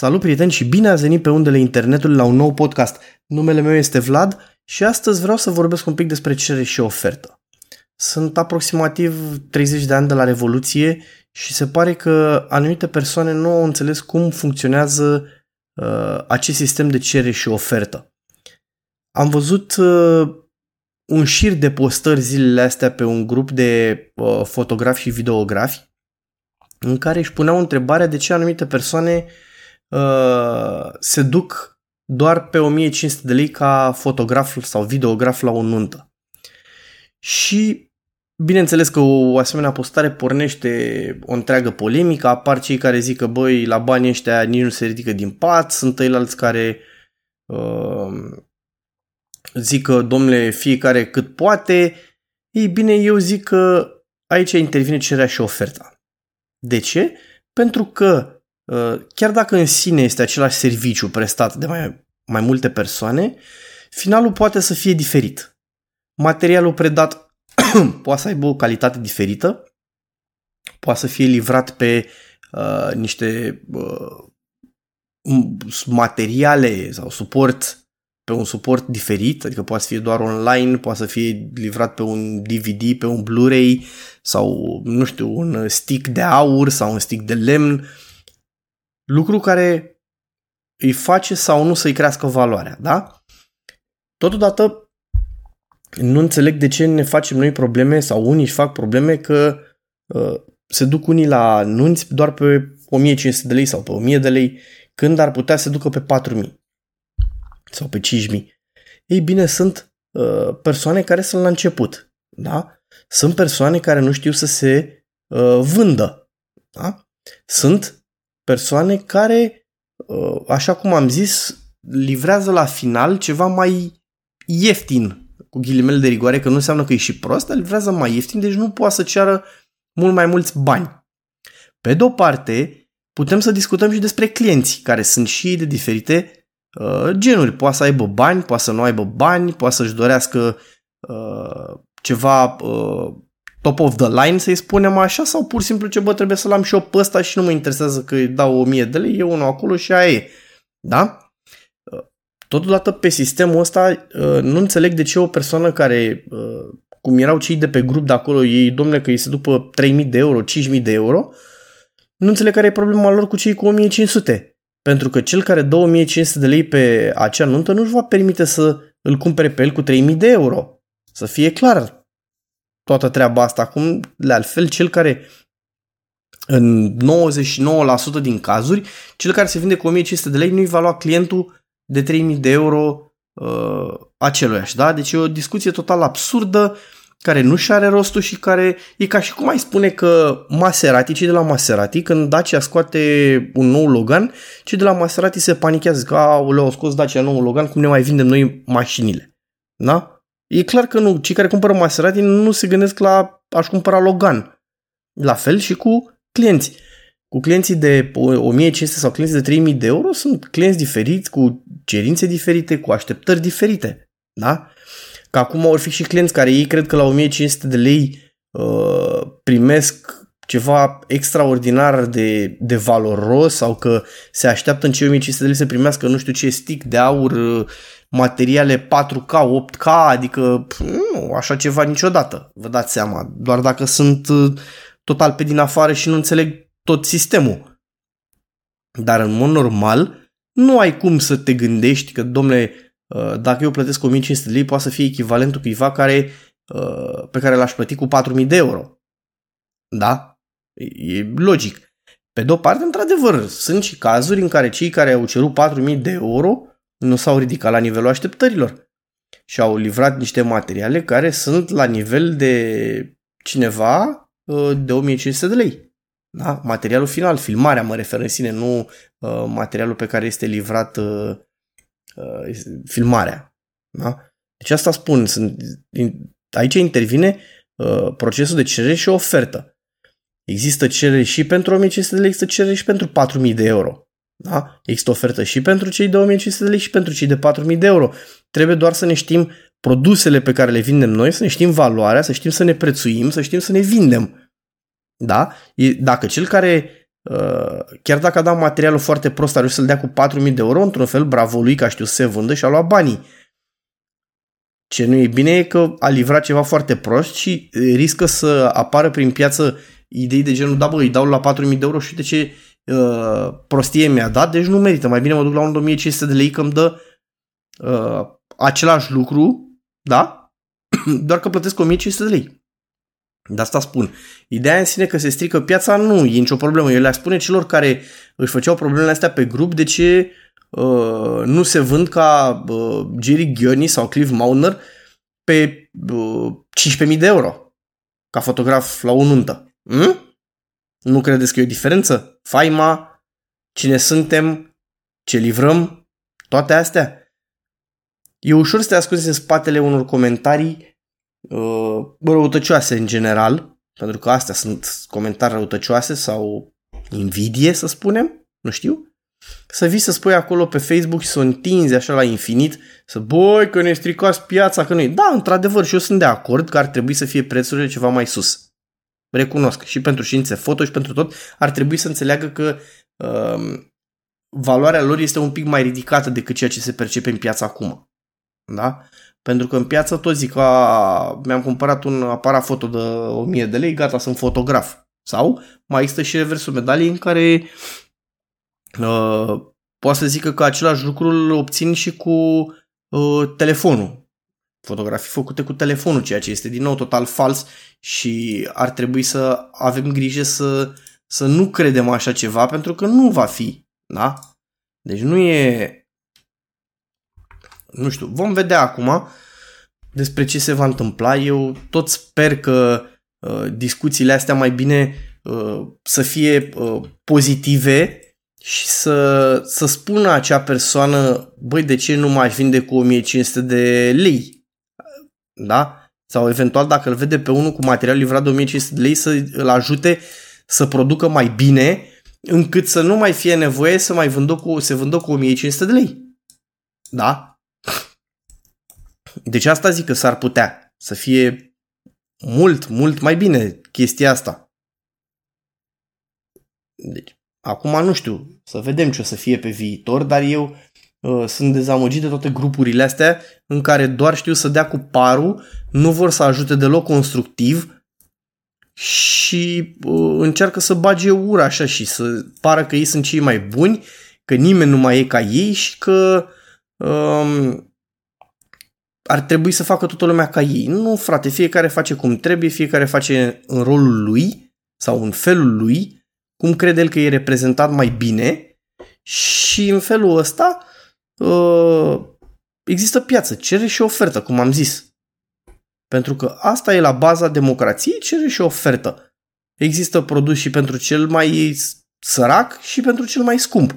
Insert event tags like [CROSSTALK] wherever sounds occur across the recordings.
Salut prieteni și bine ați venit pe undele internetului la un nou podcast. Numele meu este Vlad și astăzi vreau să vorbesc un pic despre cerere și ofertă. Sunt aproximativ 30 de ani de la Revoluție și se pare că anumite persoane nu au înțeles cum funcționează uh, acest sistem de cerere și ofertă. Am văzut uh, un șir de postări zilele astea pe un grup de uh, fotografi și videografi în care își puneau întrebarea de ce anumite persoane uh, se duc doar pe 1500 de lei ca fotograf sau videograf la o nuntă. Și bineînțeles că o asemenea postare pornește o întreagă polemică, apar cei care zic că băi, la banii ăștia nici nu se ridică din pat, sunt alți care uh, zic că domnule fiecare cât poate, ei bine, eu zic că aici intervine cererea și oferta. De ce? Pentru că uh, chiar dacă în sine este același serviciu prestat de mai, mai multe persoane, finalul poate să fie diferit. Materialul predat [CLEARS THROAT] poate să aibă o calitate diferită, poate să fie livrat pe uh, niște uh, materiale sau suport pe un suport diferit, adică poate să fie doar online, poate să fie livrat pe un DVD, pe un Blu-ray sau, nu știu, un stick de aur sau un stick de lemn, lucru care îi face sau nu să-i crească valoarea, da? Totodată, nu înțeleg de ce ne facem noi probleme sau unii își fac probleme că uh, se duc unii la nunți doar pe 1500 de lei sau pe 1000 de lei, când ar putea să ducă pe 4000 sau pe 5.000. Ei bine, sunt uh, persoane care sunt la început. Da? Sunt persoane care nu știu să se uh, vândă. Da? Sunt persoane care, uh, așa cum am zis, livrează la final ceva mai ieftin, cu ghilimele de rigoare, că nu înseamnă că e și prost, dar livrează mai ieftin, deci nu poate să ceară mult mai mulți bani. Pe de o parte, putem să discutăm și despre clienți, care sunt și de diferite uh, genuri. Poate să aibă bani, poate să nu aibă bani, poate să-și dorească uh, ceva uh, top of the line, să-i spunem așa, sau pur și simplu ce bă, trebuie să-l am și eu pe ăsta și nu mă interesează că îi dau 1000 de lei, e unul acolo și aia e. Da? Uh, totodată pe sistemul ăsta uh, nu înțeleg de ce o persoană care, uh, cum erau cei de pe grup de acolo, ei, domnule, că îi se după 3000 de euro, 5000 de euro, nu înțeleg care e problema lor cu cei cu 1500. Pentru că cel care 2500 de lei pe acea nuntă nu-și va permite să îl cumpere pe el cu 3000 de euro. Să fie clar toată treaba asta. Acum, de altfel, cel care în 99% din cazuri, cel care se vinde cu 1500 de lei nu-i va lua clientul de 3000 de euro uh, aceluiași. Da? Deci e o discuție total absurdă care nu și are rostul și care e ca și cum ai spune că Maserati, cei de la Maserati, când Dacia scoate un nou Logan, cei de la Maserati se panichează că au scos Dacia nou Logan, cum ne mai vindem noi mașinile. Da? E clar că nu, cei care cumpără Maserati nu se gândesc la aș cumpăra Logan. La fel și cu clienți. Cu clienții de 1500 sau clienții de 3000 de euro sunt clienți diferiți, cu cerințe diferite, cu așteptări diferite. Da? Că acum vor fi și clienți care ei cred că la 1500 de lei uh, primesc ceva extraordinar de, de valoros sau că se așteaptă în cei 1500 de lei să primească nu știu ce stick de aur, uh, materiale 4K, 8K, adică nu, așa ceva niciodată, vă dați seama, doar dacă sunt uh, total pe din afară și nu înțeleg tot sistemul. Dar în mod normal, nu ai cum să te gândești că, domnule, Uh, dacă eu plătesc 1500 de lei, poate să fie echivalentul cuiva care, uh, pe care l-aș plăti cu 4000 de euro. Da? E logic. Pe de-o parte, într-adevăr, sunt și cazuri în care cei care au cerut 4000 de euro nu s-au ridicat la nivelul așteptărilor și au livrat niște materiale care sunt la nivel de cineva uh, de 1500 de lei. Da? Materialul final, filmarea mă refer în sine, nu materialul pe care este livrat uh, filmarea. Da? Deci asta spun, sunt, aici intervine uh, procesul de cerere și ofertă. Există cerere și pentru 1500 de lei, există cerere și pentru 4000 de euro. Da? Există ofertă și pentru cei de 1500 de lei și pentru cei de 4000 de euro. Trebuie doar să ne știm produsele pe care le vindem noi, să ne știm valoarea, să știm să ne prețuim, să știm să ne vindem. Da? Dacă cel care uh, chiar dacă a dat materialul foarte prost, a reușit să-l dea cu 4.000 de euro, într-un fel, bravo lui, că știu să se vândă și a luat banii. Ce nu e bine e că a livrat ceva foarte prost și riscă să apară prin piață idei de genul, da bă, îi dau la 4.000 de euro și de ce uh, prostie mi-a dat, deci nu merită. Mai bine mă duc la un 1500 de lei că îmi dă uh, același lucru, da? [CLEARS THROAT] Doar că plătesc 1500 de lei. De asta spun. Ideea în sine că se strică piața nu e nicio problemă. Eu le spune celor care își făceau problemele astea pe grup de ce uh, nu se vând ca uh, Jerry Ghioni sau Cliff Mauner pe uh, 15.000 de euro ca fotograf la o nuntă. Hmm? Nu credeți că e o diferență? Faima, cine suntem, ce livrăm, toate astea. E ușor să te ascunzi în spatele unor comentarii uh, răutăcioase în general, pentru că astea sunt comentarii răutăcioase sau invidie, să spunem, nu știu. Să vii să spui acolo pe Facebook și să o întinzi așa la infinit, să boi că ne stricați piața, că nu Da, într-adevăr, și eu sunt de acord că ar trebui să fie prețurile ceva mai sus. Recunosc. Și pentru științe foto și pentru tot ar trebui să înțeleagă că uh, valoarea lor este un pic mai ridicată decât ceea ce se percepe în piață acum. Da? Pentru că în piață tot zic că mi-am cumpărat un aparat foto de 1000 de lei, gata, sunt fotograf. Sau mai există și reversul medaliei în care uh, poate să zică că același lucru îl obțin și cu uh, telefonul. Fotografii făcute cu telefonul, ceea ce este din nou total fals și ar trebui să avem grijă să, să nu credem așa ceva pentru că nu va fi. Da? Deci nu e nu știu, vom vedea acum despre ce se va întâmpla. Eu tot sper că uh, discuțiile astea mai bine uh, să fie uh, pozitive și să, să spună acea persoană, băi, de ce nu mai vinde cu 1500 de lei? Da? Sau eventual dacă îl vede pe unul cu material livrat de 1500 de lei să îl ajute să producă mai bine încât să nu mai fie nevoie să mai vândă cu, se vândă cu 1500 de lei. Da? Deci asta zic că s-ar putea să fie mult, mult mai bine chestia asta. Deci, acum nu știu, să vedem ce o să fie pe viitor, dar eu uh, sunt dezamăgit de toate grupurile astea în care doar știu să dea cu parul, nu vor să ajute deloc constructiv și uh, încearcă să bage ura așa și să pară că ei sunt cei mai buni, că nimeni nu mai e ca ei și că um, ar trebui să facă toată lumea ca ei. Nu, frate, fiecare face cum trebuie, fiecare face în rolul lui sau în felul lui, cum crede el că e reprezentat mai bine și în felul ăsta uh, există piață, cere și ofertă, cum am zis. Pentru că asta e la baza democrației, cere și ofertă. Există produs și pentru cel mai sărac și pentru cel mai scump.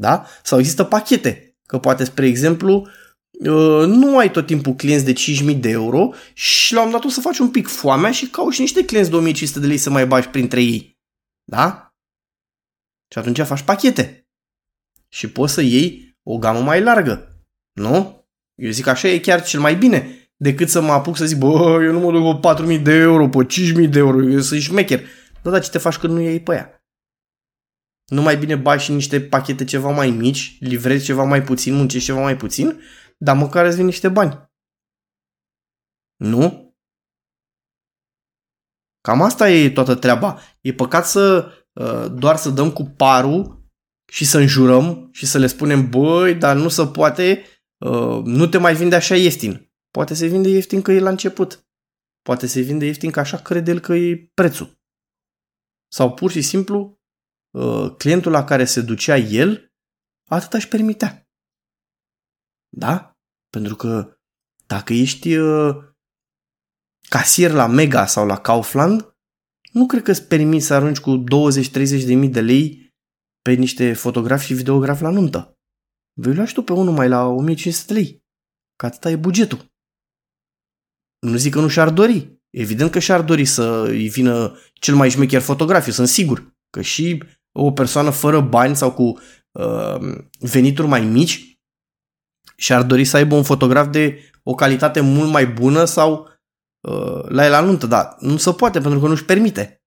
Da? Sau există pachete. Că poate, spre exemplu, Uh, nu ai tot timpul clienți de 5.000 de euro și la un dat o să faci un pic foamea și cauți niște clienți de 1.500 de lei să mai bagi printre ei. Da? Și atunci faci pachete. Și poți să iei o gamă mai largă. Nu? Eu zic așa e chiar cel mai bine decât să mă apuc să zic, bă, eu nu mă duc cu 4.000 de euro, pe 5.000 de euro, eu sunt șmecher. Da, dar ce te faci când nu iei pe ea? Nu mai bine bagi și niște pachete ceva mai mici, livrezi ceva mai puțin, muncești ceva mai puțin dar măcar îți vin niște bani. Nu? Cam asta e toată treaba. E păcat să uh, doar să dăm cu parul și să înjurăm și să le spunem, băi, dar nu se poate, uh, nu te mai vinde așa ieftin. Poate se vinde ieftin că e la început. Poate se vinde ieftin că așa crede el că e prețul. Sau pur și simplu, uh, clientul la care se ducea el, atât își permitea. Da? Pentru că dacă ești uh, casier la Mega sau la Kaufland, nu cred că îți permiți să arunci cu 20-30 de mii de lei pe niște fotografi și videografi la nuntă. Vei lua și tu pe unul mai la 1500 de lei. Că atâta e bugetul. Nu zic că nu și-ar dori. Evident că și-ar dori să îi vină cel mai șmecher fotograf, eu sunt sigur. Că și o persoană fără bani sau cu uh, venituri mai mici și ar dori să aibă un fotograf de o calitate mult mai bună sau uh, la el anuntă, dar nu se poate pentru că nu-și permite.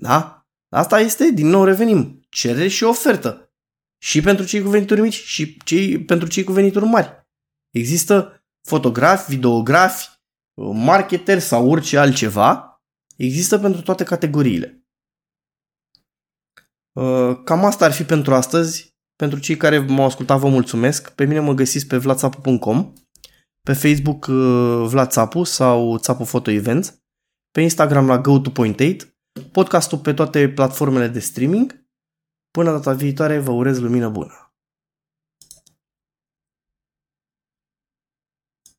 Da? Asta este, din nou revenim, cerere și ofertă. Și pentru cei cu venituri mici și cei, pentru cei cu venituri mari. Există fotografi, videografi, marketeri sau orice altceva. Există pentru toate categoriile. Uh, cam asta ar fi pentru astăzi. Pentru cei care m-au ascultat vă mulțumesc. Pe mine mă găsiți pe vlatsapu.com, pe Facebook uh, Vlad Țapu sau Țapu Photo Events, pe Instagram la go2point8, podcastul pe toate platformele de streaming. Până data viitoare vă urez lumină bună!